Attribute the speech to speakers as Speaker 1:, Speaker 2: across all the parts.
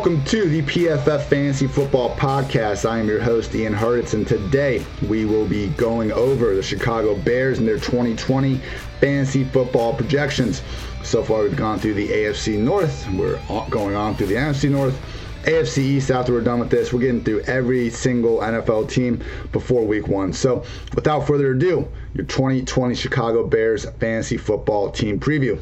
Speaker 1: welcome to the PFF Fantasy Football Podcast. I am your host, Ian Hartitz, and today we will be going over the Chicago Bears and their 2020 fantasy football projections. So far, we've gone through the AFC North. We're going on through the NFC North. AFC East after we're done with this. We're getting through every single NFL team before week one. So, without further ado, your 2020 Chicago Bears fantasy football team preview.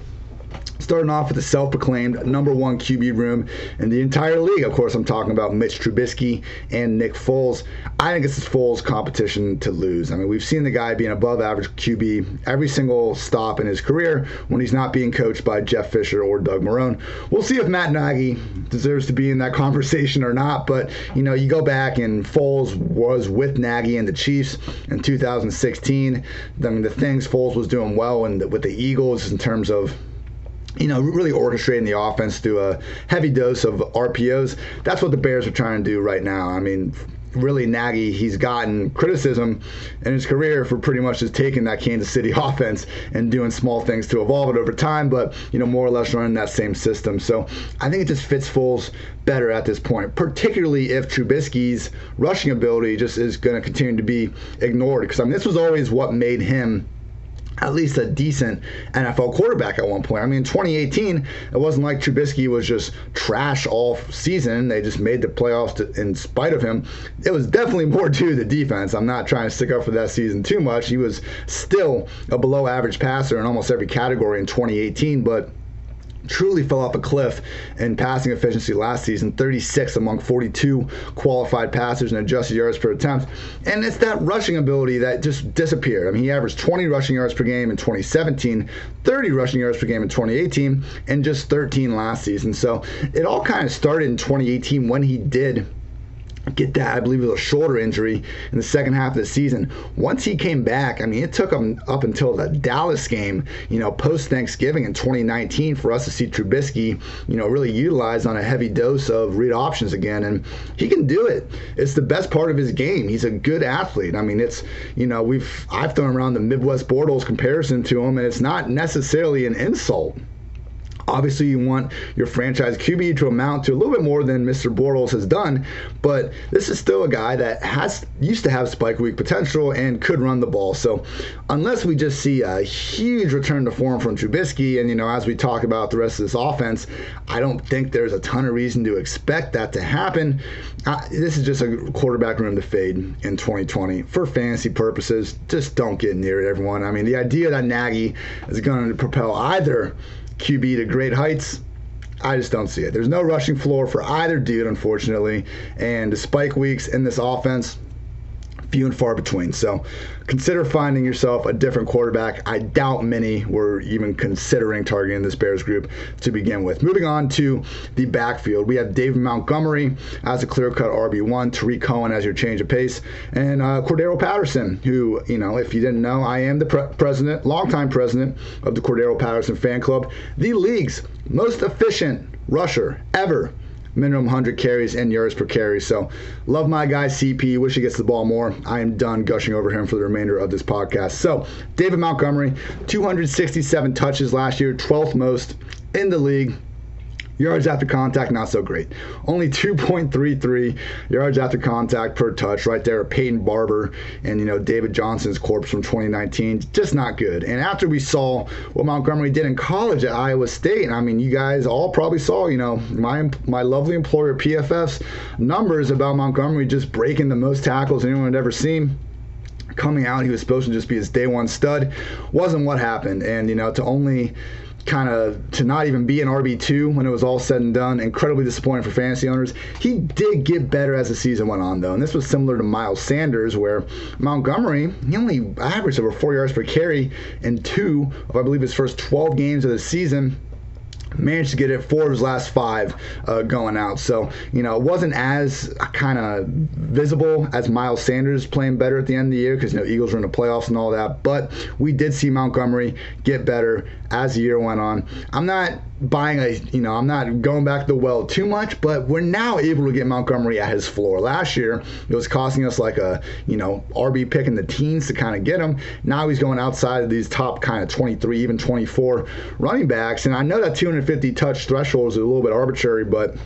Speaker 1: Starting off with the self proclaimed number one QB room in the entire league. Of course, I'm talking about Mitch Trubisky and Nick Foles. I think this is Foles' competition to lose. I mean, we've seen the guy being above average QB every single stop in his career when he's not being coached by Jeff Fisher or Doug Marrone. We'll see if Matt Nagy deserves to be in that conversation or not. But, you know, you go back and Foles was with Nagy and the Chiefs in 2016. I mean, the things Foles was doing well and with the Eagles in terms of you know, really orchestrating the offense through a heavy dose of RPOs. That's what the Bears are trying to do right now. I mean, really Nagy, he's gotten criticism in his career for pretty much just taking that Kansas City offense and doing small things to evolve it over time, but you know, more or less running that same system. So I think it just fits Foles better at this point, particularly if Trubisky's rushing ability just is going to continue to be ignored. Because I mean, this was always what made him at least a decent NFL quarterback at one point. I mean, 2018, it wasn't like Trubisky was just trash all season. They just made the playoffs to, in spite of him. It was definitely more due to the defense. I'm not trying to stick up for that season too much. He was still a below average passer in almost every category in 2018, but truly fell off a cliff in passing efficiency last season 36 among 42 qualified passers and adjusted yards per attempt. And it's that rushing ability that just disappeared. I mean he averaged 20 rushing yards per game in 2017 30 rushing yards per game in 2018 and just 13 last season. So it all kind of started in 2018 when he did get that, I believe it was a shoulder injury in the second half of the season. Once he came back, I mean, it took him up until the Dallas game, you know, post Thanksgiving in 2019 for us to see Trubisky, you know, really utilized on a heavy dose of read options again. And he can do it. It's the best part of his game. He's a good athlete. I mean, it's, you know, we've, I've thrown around the Midwest Bortles comparison to him, and it's not necessarily an insult. Obviously, you want your franchise QB to amount to a little bit more than Mr. Bortles has done, but this is still a guy that has used to have spike week potential and could run the ball. So, unless we just see a huge return to form from Trubisky, and you know, as we talk about the rest of this offense, I don't think there's a ton of reason to expect that to happen. Uh, this is just a quarterback room to fade in 2020 for fantasy purposes. Just don't get near it, everyone. I mean, the idea that Nagy is going to propel either QB to great heights. I just don't see it. There's no rushing floor for either dude, unfortunately. And the spike weeks in this offense, few and far between. So consider finding yourself a different quarterback. I doubt many were even considering targeting this Bears group to begin with. Moving on to the backfield, we have David Montgomery as a clear cut RB1, Tarik Cohen as your change of pace, and uh, Cordarrelle Patterson, who, you know, if you didn't know, I am the pre- president, longtime president of the Cordarrelle Patterson fan club, the league's most efficient rusher ever minimum 100 carries and yards per carry. So, love my guy CP. Wish he gets the ball more. I am done gushing over him for the remainder of this podcast. So, David Montgomery, 267 touches last year, 12th most in the league. Yards after contact, not so great. Only 2.33 yards after contact per touch, right there. Peyton Barber and you know David Johnson's corpse from 2019, just not good. And after we saw what Montgomery did in college at Iowa State, I mean, you guys all probably saw, you know, my my lovely employer PFF's numbers about Montgomery just breaking the most tackles anyone had ever seen coming out, he was supposed to just be his day one stud. Wasn't what happened. And, you know, to only kind of to not even be an RB2 when it was all said and done. Incredibly disappointing for fantasy owners. He did get better as the season went on, though. And this was similar to Miles Sanders, where Montgomery, he only averaged over four yards per carry in two of, I believe, his first 12 games of the season managed to get it four of his last five uh, going out. So, you know, it wasn't as kind of visible as Miles Sanders playing better at the end of the year because, you know, Eagles were in the playoffs and all that. But we did see Montgomery get better as the year went on. I'm not buying a, you know, I'm not going back the well too much, but we're now able to get Montgomery at his floor. Last year, it was costing us like a, you know, RB pick in the teens to kind of get him. Now he's going outside of these top kind of 23, even 24 running backs. And I know that 250 touch threshold is a little bit arbitrary, but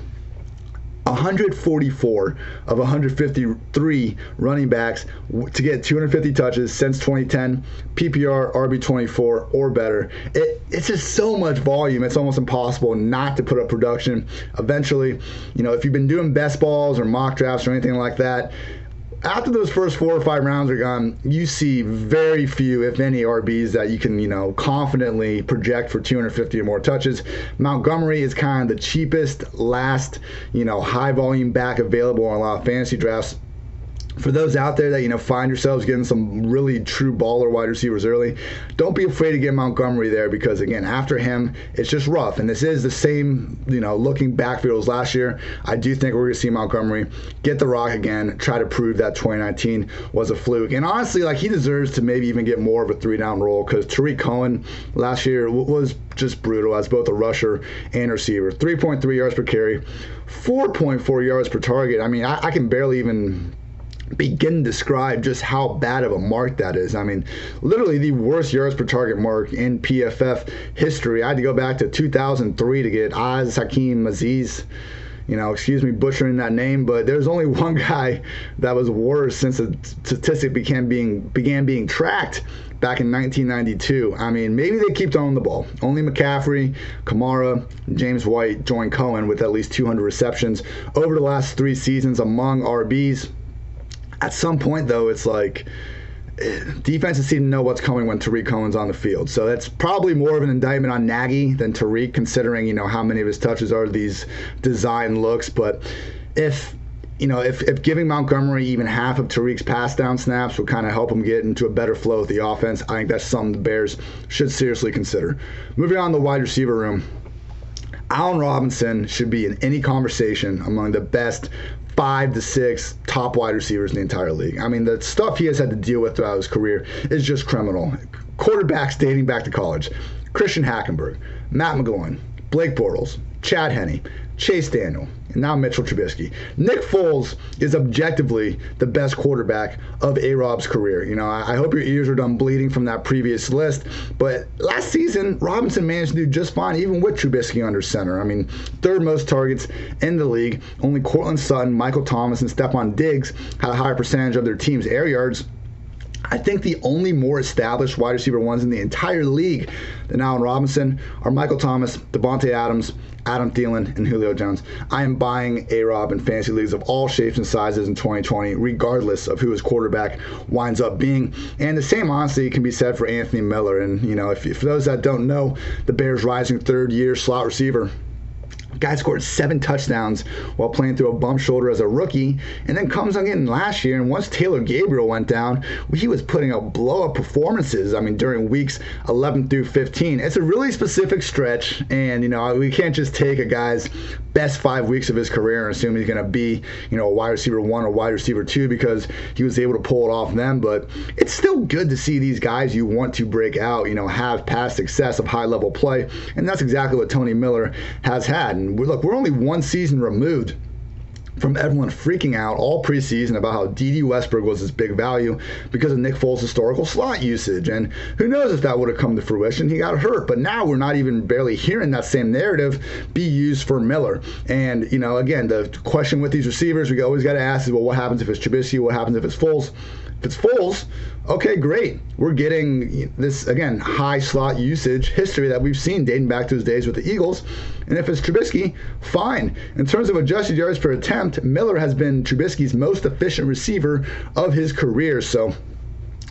Speaker 1: 144 of 153 running backs to get 250 touches since 2010, PPR RB24 or better. It, it's just so much volume. It's almost impossible not to put up production. Eventually, you know, if you've been doing best balls or mock drafts or anything like that, after those first four or five rounds are gone, you see very few, if any, RBs that you can, you know, confidently project for 250 or more touches. Montgomery is kind of the cheapest, last, you know, high volume back available on a lot of fantasy drafts for those out there that you know find yourselves getting some really true baller wide receivers early, don't be afraid to get Montgomery there because again, after him, it's just rough. And this is the same, you know, looking backfield as last year. I do think we're gonna see Montgomery get the rock again, try to prove that 2019 was a fluke. And honestly, like he deserves to maybe even get more of a three down role because Tarik Cohen last year was just brutal as both a rusher and receiver. 3.3 yards per carry, 4.4 yards per target. I mean, I, I can barely even begin to describe just how bad of a mark that is. I mean, literally the worst yards per target mark in PFF history. I had to go back to 2003 to get Oz Hakeem Aziz. You know, excuse me butchering that name, but there's only one guy that was worse since the statistic began being began being tracked back in 1992. I mean, maybe they keep throwing the ball. Only McCaffrey, Kamara, James White joined Cohen with at least 200 receptions over the last three seasons among RBs at some point, though, it's like defenses seem to know what's coming when Tarik Cohen's on the field. So that's probably more of an indictment on Nagy than Tarik, considering you know how many of his touches are these design looks. But if you know, if, if giving Montgomery even half of Tarik's pass down snaps would kind of help him get into a better flow with the offense, I think that's something the Bears should seriously consider. Moving on to the wide receiver room. Allen Robinson should be in any conversation among the best five to six top wide receivers in the entire league. I mean, the stuff he has had to deal with throughout his career is just criminal. Quarterbacks dating back to college Christian Hackenberg, Matt McGloin, Blake Bortles, Chad Henne, Chase Daniel, and now Mitchell Trubisky. Nick Foles is objectively the best quarterback of A Rob's career. You know, I, I, hope your ears are done bleeding from that previous list. But last season, Robinson managed to do just fine, even with Trubisky under center. I mean, third most targets in the league. Only Courtland Sutton, Michael Thomas, and Stefon Diggs had a higher percentage of their team's air yards. I think the only more established wide receiver ones in the entire league than Allen Robinson are Michael Thomas, Davante Adams, Adam Thielen, and Julio Jones. I am buying A Rob in fantasy leagues of all shapes and sizes in 2020, regardless of who his quarterback winds up being. And the same, honestly, can be said for Anthony Miller. And, you know, if, for those that don't know, the Bears' rising third year slot receiver Guy scored seven touchdowns while playing through a bum shoulder as a rookie, and then comes again last year. And once Taylor Gabriel went down, he was putting up blow up performances. I mean, during weeks 11 through 15. It's a really specific stretch, and you know we can't just take a guy's best five weeks of his career and assume he's going to be you know a wide receiver one or wide receiver two because he was able to pull it off then. But it's still good to see these guys you want to break out, you know, have past success of high level play, and that's exactly what Tony Miller has had. And we're, look, we're only one season removed from everyone freaking out all preseason about how Dede Westbrook was his big value because of Nick Foles' historical slot usage. And who knows if that would have come to fruition. He got hurt, but now we're not even barely hearing that same narrative be used for Miller. And, you know, again, the question with these receivers we always got to ask is, well, what happens if it's Trubisky? What happens if it's Foles? If it's Foles, okay, great. We're getting this, again, high slot usage history that we've seen dating back to his days with the Eagles. And if it's Trubisky, fine. In terms of adjusted yards per attempt, Miller has been Trubisky's most efficient receiver of his career. So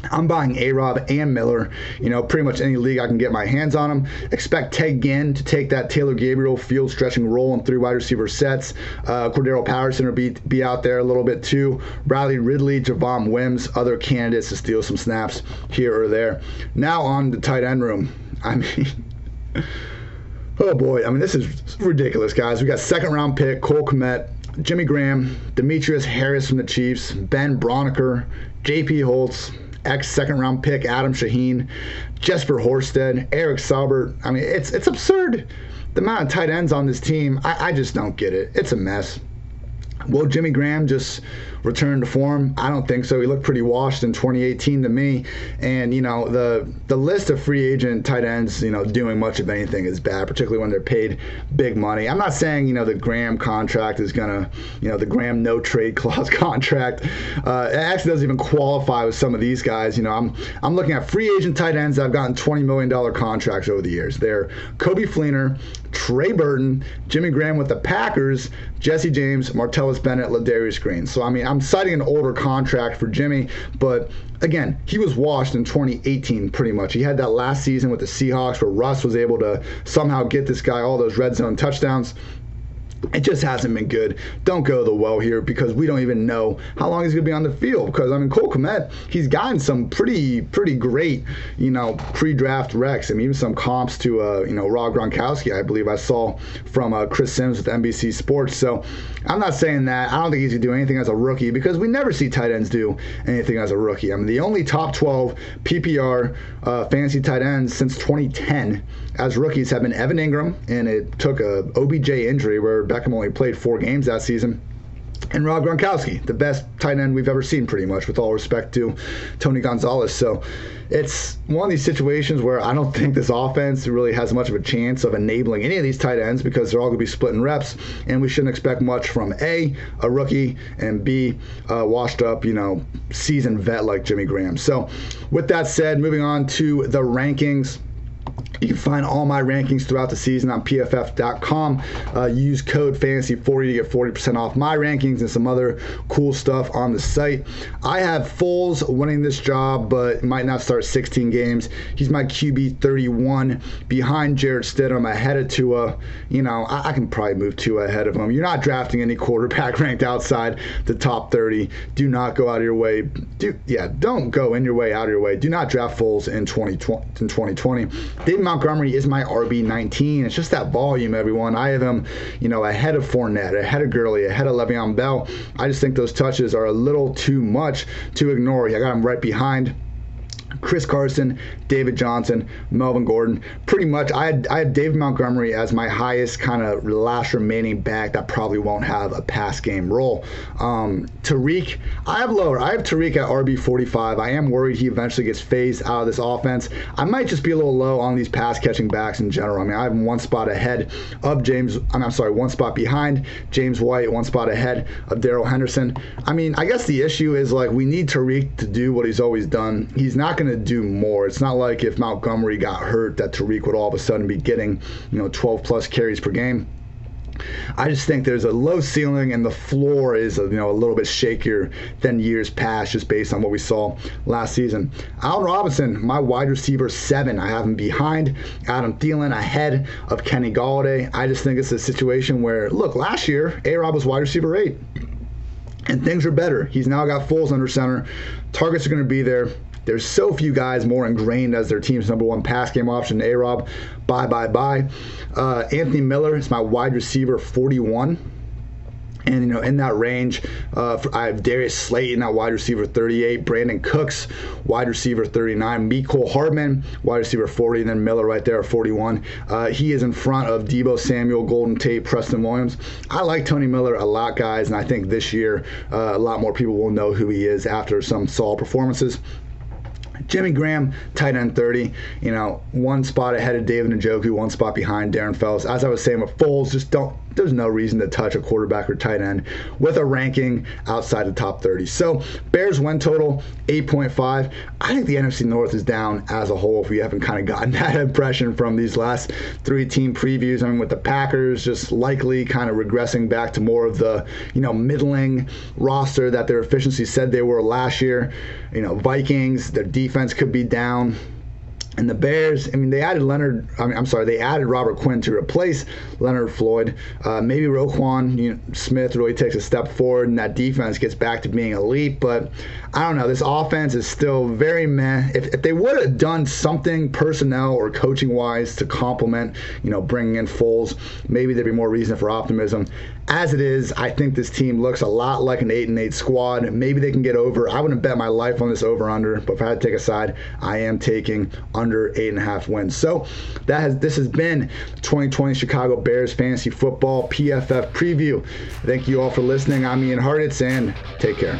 Speaker 1: I'm buying A Rob and Miller. You know, pretty much any league I can get my hands on them. Expect Ted Ginn to take that Taylor Gabriel field stretching role in three wide receiver sets. Uh, Cordarrelle Patterson will be, be out there a little bit too. Riley Ridley, Javon Wims, other candidates to steal some snaps here or there. Now on the tight end room. I mean, oh boy. I mean, this is ridiculous, guys. We got second round pick Cole Kmet. Jimmy Graham, Demetrius Harris from the Chiefs, Ben Braunecker, J.P. Holtz, ex second round pick Adam Shaheen, Jesper Horsted, Eric Saubert. I mean, it's it's absurd. The amount of tight ends on this team, I, I just don't get it. It's a mess. Will Jimmy Graham just return to form? I don't think so. He looked pretty washed in 2018 to me. And you know the the list of free agent tight ends, you know, doing much of anything is bad, particularly when they're paid big money. I'm not saying you know the Graham contract is gonna, you know, the Graham no trade clause contract. Uh, it actually doesn't even qualify with some of these guys. You know, I'm I'm looking at free agent tight ends that have gotten 20 million dollar contracts over the years. They're Coby Fleener, Trey Burton, Jimmy Graham with the Packers, Jesse James, Martellus Bennett, Ladarius Green. So I mean, I'm citing an older contract for Jimmy, but again, he was washed in 2018 pretty much. He had that last season with the Seahawks where Russ was able to somehow get this guy all those red zone touchdowns it just hasn't been good. Don't go the well here because we don't even know how long he's going to be on the field. Because I mean, Cole Kmet, he's gotten some pretty pretty great, you know, pre-draft recs. I mean, even some comps to uh, you know Rob Gronkowski, I believe I saw from uh, Chris Sims with NBC Sports. So I'm not saying that. I don't think he's going to do anything as a rookie because we never see tight ends do anything as a rookie. I mean, the only top 12 PPR uh, fantasy tight ends since 2010 as rookies have been Evan Engram, and it took a OBJ injury where Beckham only played four games that season. And Rob Gronkowski, the best tight end we've ever seen, pretty much, with all respect to Tony Gonzalez. So it's one of these situations where I don't think this offense really has much of a chance of enabling any of these tight ends because they're all going to be splitting reps, and we shouldn't expect much from A, a rookie, and B, a washed up, you know, seasoned vet like Jimmy Graham. So with that said, moving on to the rankings. You can find all my rankings throughout the season on pff.com. Uh, use code fantasy40 to get 40% off my rankings and some other cool stuff on the site. I have Foles winning this job, but might not start 16 games. He's my QB 31 behind Jarrett Stidham, ahead of Tua. You know, I, I can probably move Tua ahead of him. You're not drafting any quarterback ranked outside the top 30. Do not go out of your way. Do yeah, don't go in your way out of your way. Do not draft Foles in 2020. In 2020. David Montgomery is my RB19. It's just that volume, everyone. I have him, you know, ahead of Fournette, ahead of Gurley, ahead of Le'Veon Bell. I just think those touches are a little too much to ignore. I got him right behind Chris Carson, David Johnson, Melvin Gordon. Pretty much, I had, I had David Montgomery as my highest kind of last remaining back that probably won't have a pass game role. Um, Tarik, I have lower. I have Tarik at RB 45. I am worried he eventually gets phased out of this offense. I might just be a little low on these pass catching backs in general. I mean, I have one spot ahead of James. I'm, I'm sorry, one spot behind James White, one spot ahead of Darrell Henderson. I mean, I guess the issue is like we need Tarik to do what he's always done. He's not going to do more. It's not like if Montgomery got hurt that Tarik would all of a sudden be getting, you know, 12 plus carries per game. I just think there's a low ceiling and the floor is you know a little bit shakier than years past, just based on what we saw last season. Al Robinson, my wide receiver seven, I have him behind Adam Thielen, ahead of Kenny Golladay. I just think it's a situation where look, last year A Rob was wide receiver eight, and things are better. He's now got Foles under center. Targets are going to be there. There's so few guys more ingrained as their team's number one pass game option. A Rob, bye, bye, bye. Uh, Anthony Miller is my wide receiver 41. And you know, in that range, uh, I have Darius Slayton at wide receiver 38, Brandin Cooks, wide receiver 39, Mecole Hardman, wide receiver 40, and then Miller right there at 41. Uh, he is in front of Deebo Samuel, Golden Tate, Preston Williams. I like Tony Miller a lot, guys, and I think this year uh, a lot more people will know who he is after some solid performances. Jimmy Graham, tight end 30. You know, one spot ahead of David Njoku, one spot behind Darren Fells. As I was saying with Foles, just don't. There's no reason to touch a quarterback or tight end with a ranking outside the top 30. So Bears win total 8.5. I think the NFC North is down as a whole. If we haven't kind of gotten that impression from these last three team previews, I mean, with the Packers just likely kind of regressing back to more of the you know middling roster that their efficiency said they were last year. You know, Vikings, their defense could be down. And the Bears, I mean, they added Leonard. I mean, I'm sorry, they added Robert Quinn to replace Leonard Floyd. Uh, maybe Roquan you know, Smith really takes a step forward, and that defense gets back to being elite. But I don't know. This offense is still very meh. If, if they would have done something personnel or coaching wise to complement, you know, bringing in Foles, maybe there'd be more reason for optimism. As it is, I think this team looks a lot like an eight and eight squad. Maybe they can get over. I wouldn't bet my life on this over under, but if I had to take a side, I am taking under eight and a half wins. So that has this has been 2020 Chicago Bears fantasy football PFF preview. Thank you all for listening. I'm Ian Hartitz, and take care.